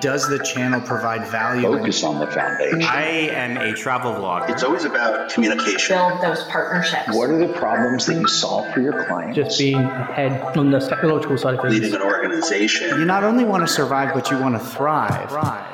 Does the channel provide value? Focus on the foundation. I am a travel vlogger. It's always about communication. Build those partnerships. What are the problems that you solve for your clients? Just being ahead on the technological side of things. Leading an organization. You not only want to survive, but you want to thrive. thrive.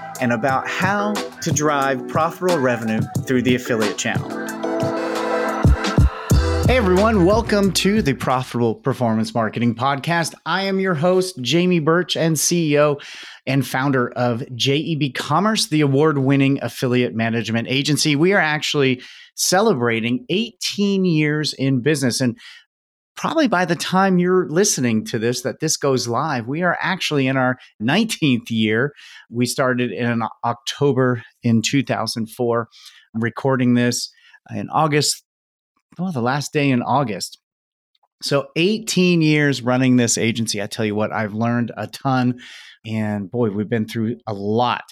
and about how to drive profitable revenue through the affiliate channel. Hey everyone, welcome to the Profitable Performance Marketing Podcast. I am your host, Jamie Birch, and CEO and founder of JEB Commerce, the award winning affiliate management agency. We are actually celebrating 18 years in business. And probably by the time you're listening to this, that this goes live, we are actually in our 19th year. We started in October in 2004. I'm recording this in August, well, the last day in August. So 18 years running this agency. I tell you what, I've learned a ton. And boy, we've been through a lot.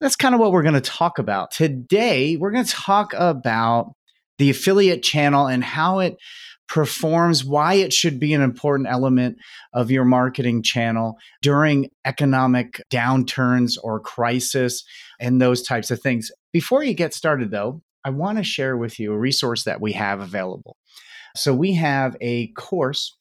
That's kind of what we're going to talk about. Today, we're going to talk about the affiliate channel and how it performs, why it should be an important element of your marketing channel during economic downturns or crisis and those types of things. Before you get started, though, I want to share with you a resource that we have available. So, we have a course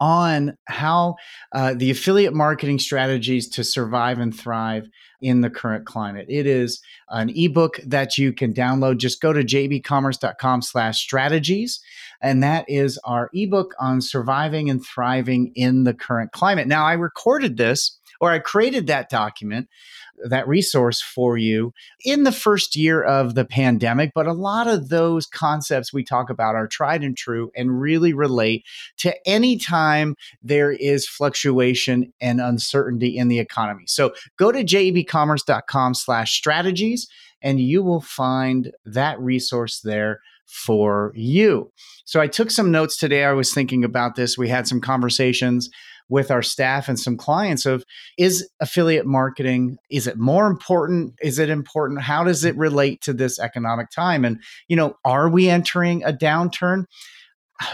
on how uh, the affiliate marketing strategies to survive and thrive in the current climate. It is an ebook that you can download. Just go to jebcommerce.com slash strategies. And that is our ebook on surviving and thriving in the current climate. Now, I recorded this or I created that document that resource for you in the first year of the pandemic. But a lot of those concepts we talk about are tried and true and really relate to any time there is fluctuation and uncertainty in the economy. So go to jebcommerce.com slash strategies and you will find that resource there for you. So I took some notes today. I was thinking about this. We had some conversations with our staff and some clients of is affiliate marketing is it more important is it important how does it relate to this economic time and you know are we entering a downturn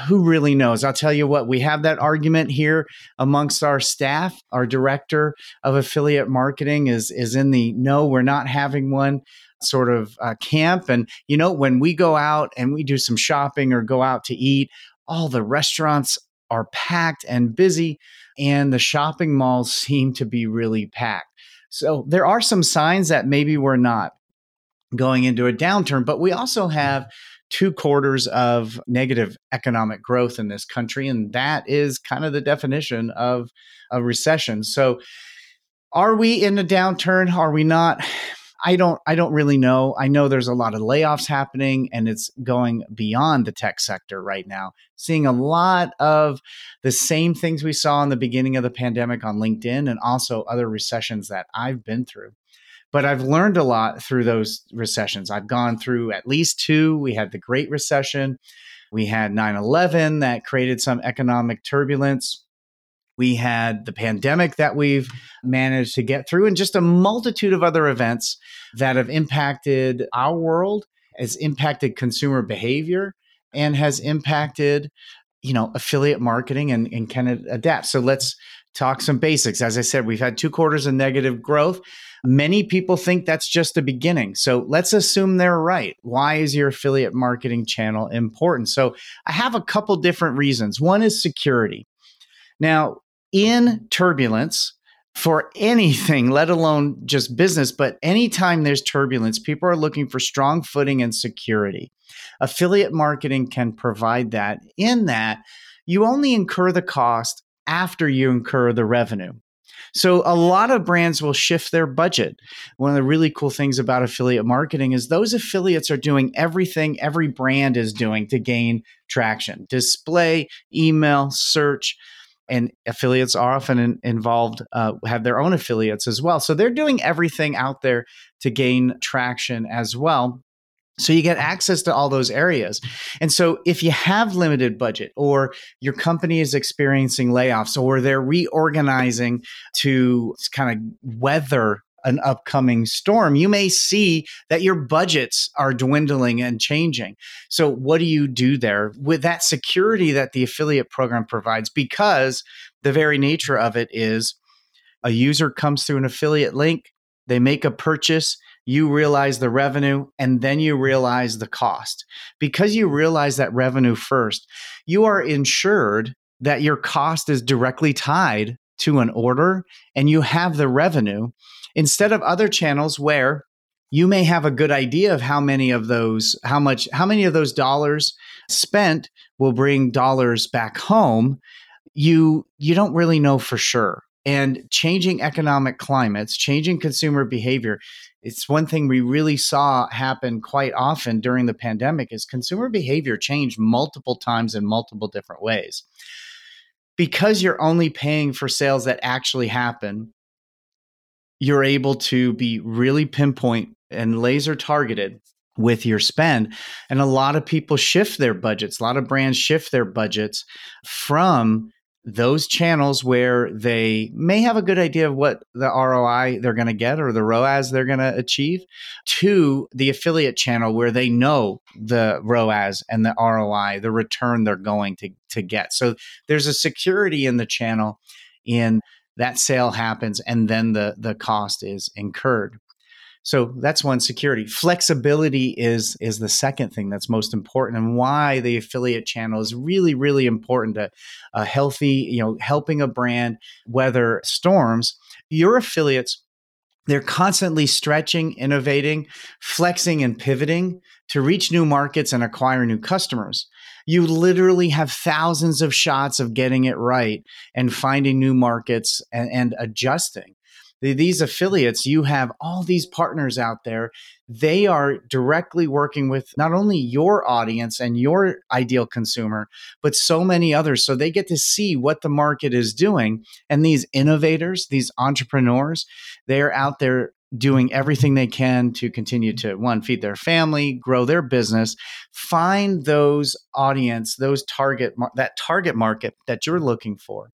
who really knows? I'll tell you what, we have that argument here amongst our staff. Our director of affiliate marketing is is in the no, we're not having one sort of uh, camp. And you know, when we go out and we do some shopping or go out to eat, all the restaurants are packed and busy and the shopping malls seem to be really packed. So there are some signs that maybe we're not going into a downturn, but we also have two quarters of negative economic growth in this country. And that is kind of the definition of a recession. So are we in a downturn? Are we not? I don't I don't really know. I know there's a lot of layoffs happening and it's going beyond the tech sector right now. Seeing a lot of the same things we saw in the beginning of the pandemic on LinkedIn and also other recessions that I've been through. But I've learned a lot through those recessions. I've gone through at least two. We had the Great Recession. We had 9/11 that created some economic turbulence we had the pandemic that we've managed to get through, and just a multitude of other events that have impacted our world, has impacted consumer behavior, and has impacted, you know, affiliate marketing and, and can adapt. So let's talk some basics. As I said, we've had two quarters of negative growth. Many people think that's just the beginning. So let's assume they're right. Why is your affiliate marketing channel important? So I have a couple different reasons. One is security. Now, in turbulence for anything, let alone just business, but anytime there's turbulence, people are looking for strong footing and security. Affiliate marketing can provide that, in that you only incur the cost after you incur the revenue. So a lot of brands will shift their budget. One of the really cool things about affiliate marketing is those affiliates are doing everything every brand is doing to gain traction. Display, email, search, and affiliates are often in, involved uh, have their own affiliates as well so they're doing everything out there to gain traction as well so you get access to all those areas. And so if you have limited budget or your company is experiencing layoffs or they're reorganizing to kind of weather an upcoming storm, you may see that your budgets are dwindling and changing. So, what do you do there with that security that the affiliate program provides? Because the very nature of it is a user comes through an affiliate link, they make a purchase, you realize the revenue and then you realize the cost. Because you realize that revenue first, you are insured that your cost is directly tied to an order and you have the revenue instead of other channels where you may have a good idea of how many of those how much how many of those dollars spent will bring dollars back home you you don't really know for sure. And changing economic climates changing consumer behavior it's one thing we really saw happen quite often during the pandemic is consumer behavior changed multiple times in multiple different ways. Because you're only paying for sales that actually happen you're able to be really pinpoint and laser targeted with your spend. And a lot of people shift their budgets, a lot of brands shift their budgets from those channels where they may have a good idea of what the ROI they're going to get or the ROAS they're going to achieve to the affiliate channel where they know the ROAS and the ROI, the return they're going to, to get. So there's a security in the channel in that sale happens and then the the cost is incurred. So that's one security. Flexibility is is the second thing that's most important and why the affiliate channel is really really important to a healthy you know helping a brand weather storms. Your affiliates they're constantly stretching innovating flexing and pivoting to reach new markets and acquire new customers you literally have thousands of shots of getting it right and finding new markets and, and adjusting these affiliates, you have all these partners out there. They are directly working with not only your audience and your ideal consumer, but so many others. So they get to see what the market is doing. And these innovators, these entrepreneurs, they're out there doing everything they can to continue to one feed their family grow their business find those audience those target that target market that you're looking for.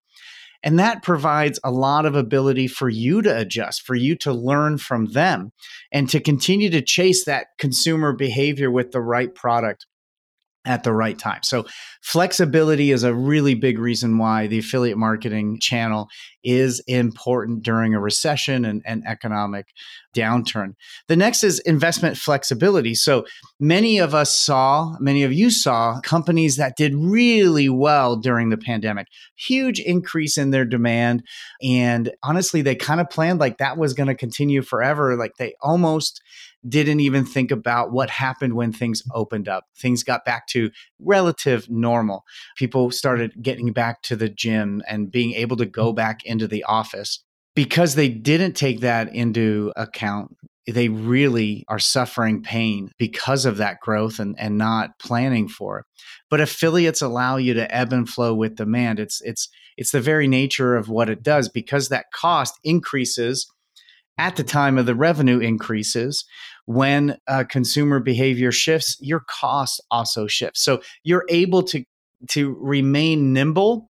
And that provides a lot of ability for you to adjust, for you to learn from them, and to continue to chase that consumer behavior with the right product at the right time. So, flexibility is a really big reason why the affiliate marketing channel is important during a recession and, and economic downturn. The next is investment flexibility. So, many of us saw, many of you saw companies that did really well during the pandemic, huge increase in their demand. And honestly, they kind of planned like that was going to continue forever. Like they almost didn't even think about what happened when things opened up. Things got back to relative normal. People started getting back to the gym and being able to go back into the office. Because they didn't take that into account, they really are suffering pain because of that growth and, and not planning for it. But affiliates allow you to ebb and flow with demand. It's it's it's the very nature of what it does because that cost increases at the time of the revenue increases when uh, consumer behavior shifts your costs also shift. So you're able to to remain nimble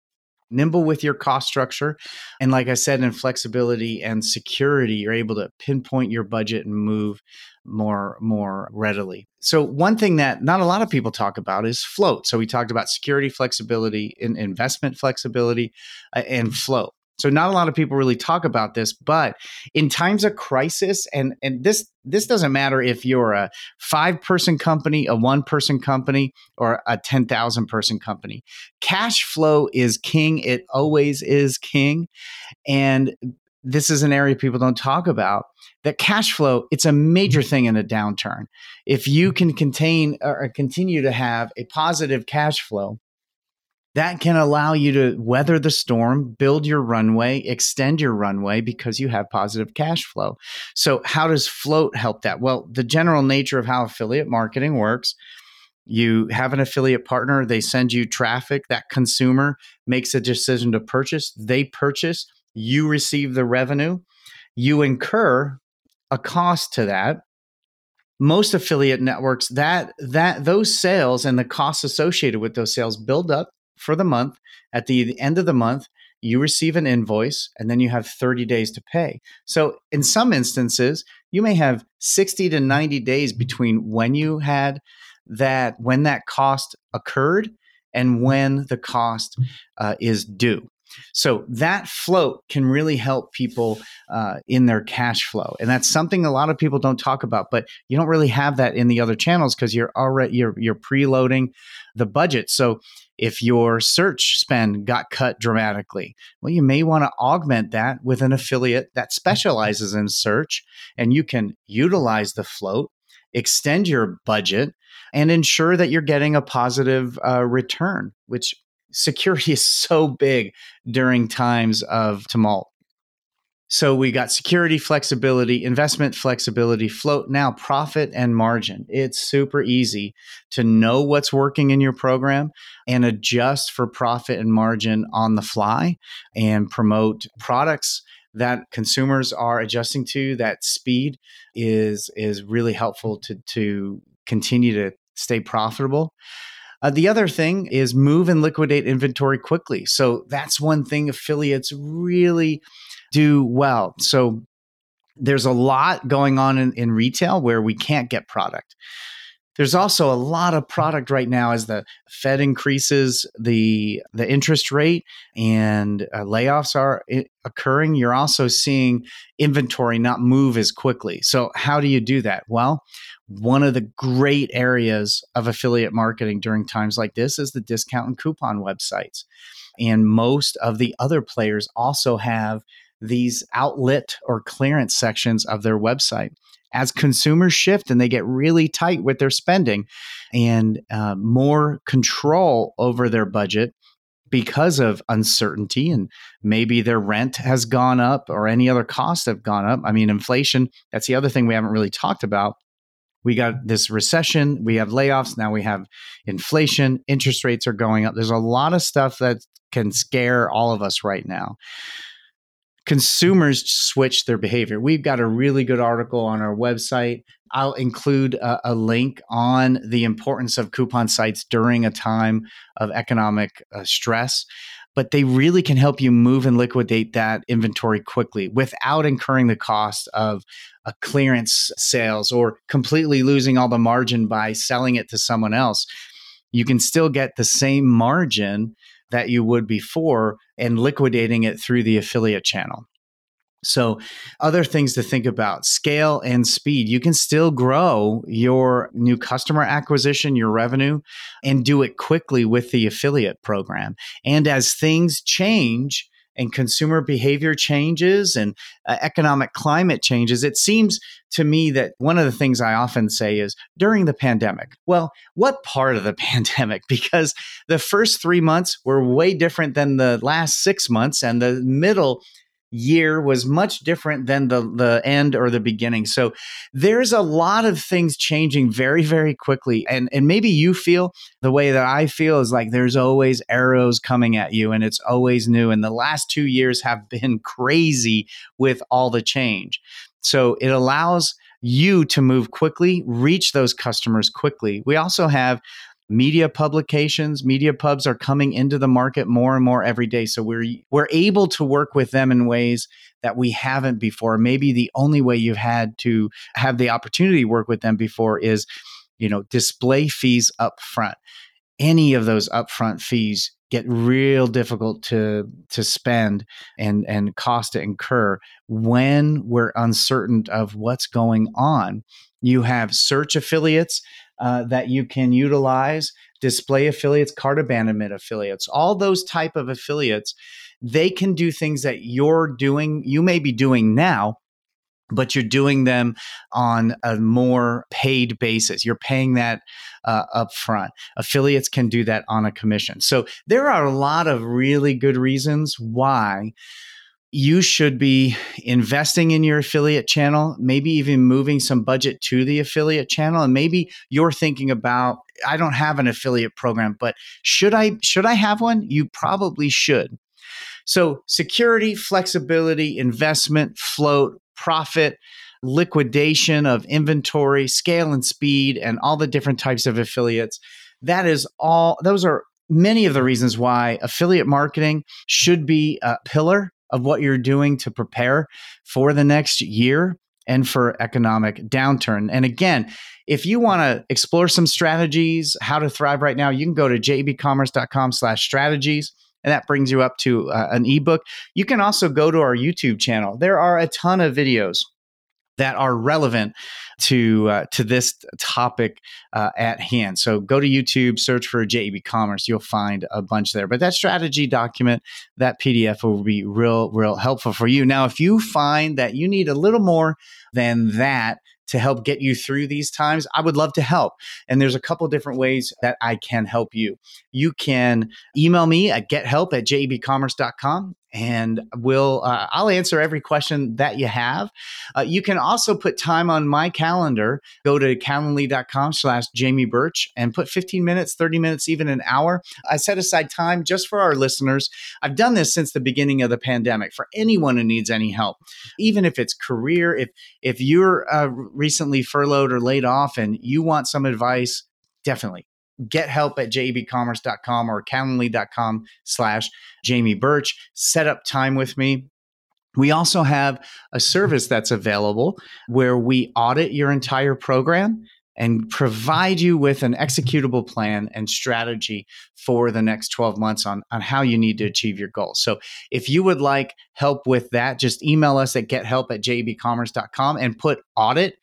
nimble with your cost structure. And like i said in flexibility and security you're able to pinpoint your budget and move more more readily. So one thing that not a lot of people talk about is float. So we talked about security flexibility and investment flexibility uh, and float so not a lot of people really talk about this, but in times of crisis, and and this this doesn't matter if you're a five person company, a one person company, or a ten thousand person company. Cash flow is king. It always is king, and this is an area people don't talk about that cash flow it's a major mm-hmm. thing in a downturn if you can contain or continue to have a positive cash flow that can allow you to weather the storm, build your runway, extend your runway because you have positive cash flow. So, how does float help that? Well, the general nature of how affiliate marketing works You have an affiliate partner, they send you traffic, that consumer makes a decision to purchase, they purchase, you receive the revenue, you incur a cost to that. Most affiliate networks that that those sales and the costs associated with those sales build up for the month. At the end of the month, you receive an invoice and then you have 30 days to pay. So, in some instances, you may have 60 to 90 days between when you had that, when that cost occurred and when the cost uh, is due. So that float can really help people uh, in their cash flow, and that's something a lot of people don't talk about. But you don't really have that in the other channels because you're already you're you're preloading the budget. So if your search spend got cut dramatically, well, you may want to augment that with an affiliate that specializes in search, and you can utilize the float, extend your budget, and ensure that you're getting a positive uh, return, which security is so big during times of tumult. So we got security flexibility, investment flexibility, float now, profit and margin. It's super easy to know what's working in your program and adjust for profit and margin on the fly and promote products that consumers are adjusting to. That speed is is really helpful to to continue to stay profitable. Uh, the other thing is move and liquidate inventory quickly. So that's one thing affiliates really do well. So there's a lot going on in, in retail where we can't get product. There's also a lot of product right now as the Fed increases the the interest rate and uh, layoffs are occurring. You're also seeing inventory not move as quickly. So how do you do that? Well, one of the great areas of affiliate marketing during times like this is the discount and coupon websites. And most of the other players also have these outlet or clearance sections of their website. As consumers shift and they get really tight with their spending and uh, more control over their budget because of uncertainty and maybe their rent has gone up or any other costs have gone up. I mean, inflation, that's the other thing we haven't really talked about. We got this recession, we have layoffs, now we have inflation, interest rates are going up. There's a lot of stuff that can scare all of us right now consumers switch their behavior. We've got a really good article on our website. I'll include a, a link on the importance of coupon sites during a time of economic uh, stress. But they really can help you move and liquidate that inventory quickly without incurring the cost of a clearance sales or completely losing all the margin by selling it to someone else. You can still get the same margin that you would before and liquidating it through the affiliate channel. So, other things to think about scale and speed. You can still grow your new customer acquisition, your revenue, and do it quickly with the affiliate program. And as things change, and consumer behavior changes and uh, economic climate changes, it seems to me that one of the things I often say is during the pandemic. Well, what part of the pandemic? Because the first three months were way different than the last six months, and the middle year was much different than the the end or the beginning. So there's a lot of things changing very very quickly and and maybe you feel the way that I feel is like there's always arrows coming at you and it's always new and the last 2 years have been crazy with all the change. So it allows you to move quickly, reach those customers quickly. We also have media publications media pubs are coming into the market more and more every day. So we're we're able to work with them in ways that we haven't before. Maybe the only way you've had to have the opportunity to work with them before is you know display fees up front any of those upfront fees get real difficult to to spend and and cost to incur when we're uncertain of what's going on. You have search affiliates uh, that you can utilize display affiliates cart abandonment affiliates all those type of affiliates they can do things that you're doing you may be doing now but you're doing them on a more paid basis. You're paying that uh, up front. Affiliates can do that on a commission. So there are a lot of really good reasons why you should be investing in your affiliate channel, maybe even moving some budget to the affiliate channel. And maybe you're thinking about, I don't have an affiliate program, but should I should I have one? You probably should. So security, flexibility, investment, float, profit, liquidation of inventory, scale and speed, and all the different types of affiliates. That is all, those are many of the reasons why affiliate marketing should be a pillar of what you're doing to prepare for the next year and for economic downturn. And again, if you want to explore some strategies, how to thrive right now, you can go to jebcommerce.com slash strategies. and that brings you up to uh, an ebook. You can also go to our YouTube channel. There are a ton of videos that are relevant to uh, to this topic uh, at hand. So go to YouTube, search for JEB Commerce. You'll find a bunch there. But that strategy document, that PDF will be real, real helpful for you. Now, if you find that you need a little more than that, to help get you through these times, I would love to help. And there's a couple different ways that I can help you. You can email me at gethelp at jebcommerce.com and we'll uh, I'll answer every question that you have. Uh, you can also put time on my calendar. Go to calendly.com slash Jamie Birch and put 15 minutes, 30 minutes, even an hour. I set aside time just for our listeners. I've done this since the beginning of the pandemic for anyone who needs any help, even if it's career. If if you're uh, recently furloughed or laid off and you want some advice, definitely get help at jebcommerce.com or calendly.com slash Jamie Birch. Set up time with me. We also have a service that's available where we audit your entire program and provide you with an executable plan and strategy for the next 12 months on, on how you need to achieve your goals. So if you would like help with that, just email us at gethelp at jebcommerce.com and put audit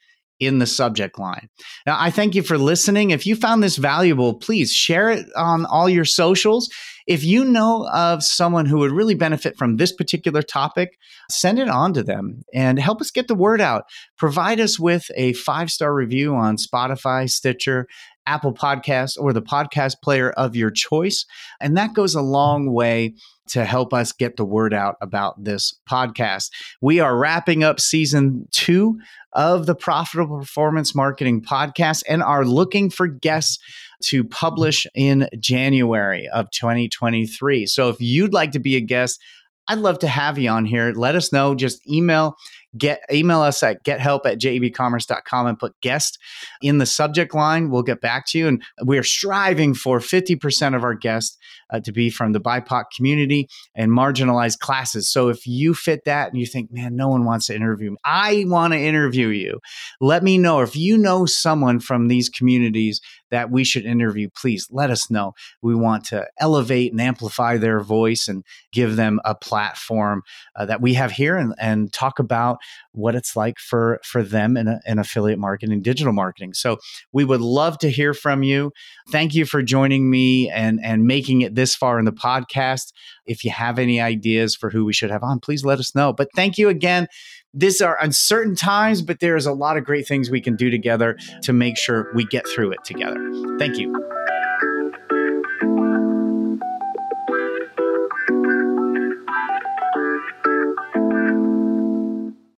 in the subject line. Now, I thank you for listening. If you found this valuable, please share it on all your socials. If you know of someone who would really benefit from this particular topic, send it on to them and help us get the word out. Provide us with a five star review on Spotify, Stitcher, Apple Podcasts, or the podcast player of your choice. And that goes a long way to help us get the word out about this podcast. We are wrapping up season two of the Profitable Performance Marketing Podcast and are looking for guests to publish in January of 2023. So if you'd like to be a guest, I'd love to have you on here. Let us know. Just email get email us at gethelp at jebcommerce.com and put guest in the subject line. We'll get back to you. And we're striving for 50% of our guests uh, to be from the BIPOC community and marginalized classes. So if you fit that and you think, man, no one wants to interview me, I want to interview you. Let me know. If you know someone from these communities that we should interview, please let us know. We want to elevate and amplify their voice and give them a platform uh, that we have here and, and talk about what it's like for for them in, a, in affiliate marketing, digital marketing. So we would love to hear from you. Thank you for joining me and and making it this far in the podcast. If you have any ideas for who we should have on, please let us know. But thank you again. These are uncertain times, but there is a lot of great things we can do together to make sure we get through it together. Thank you.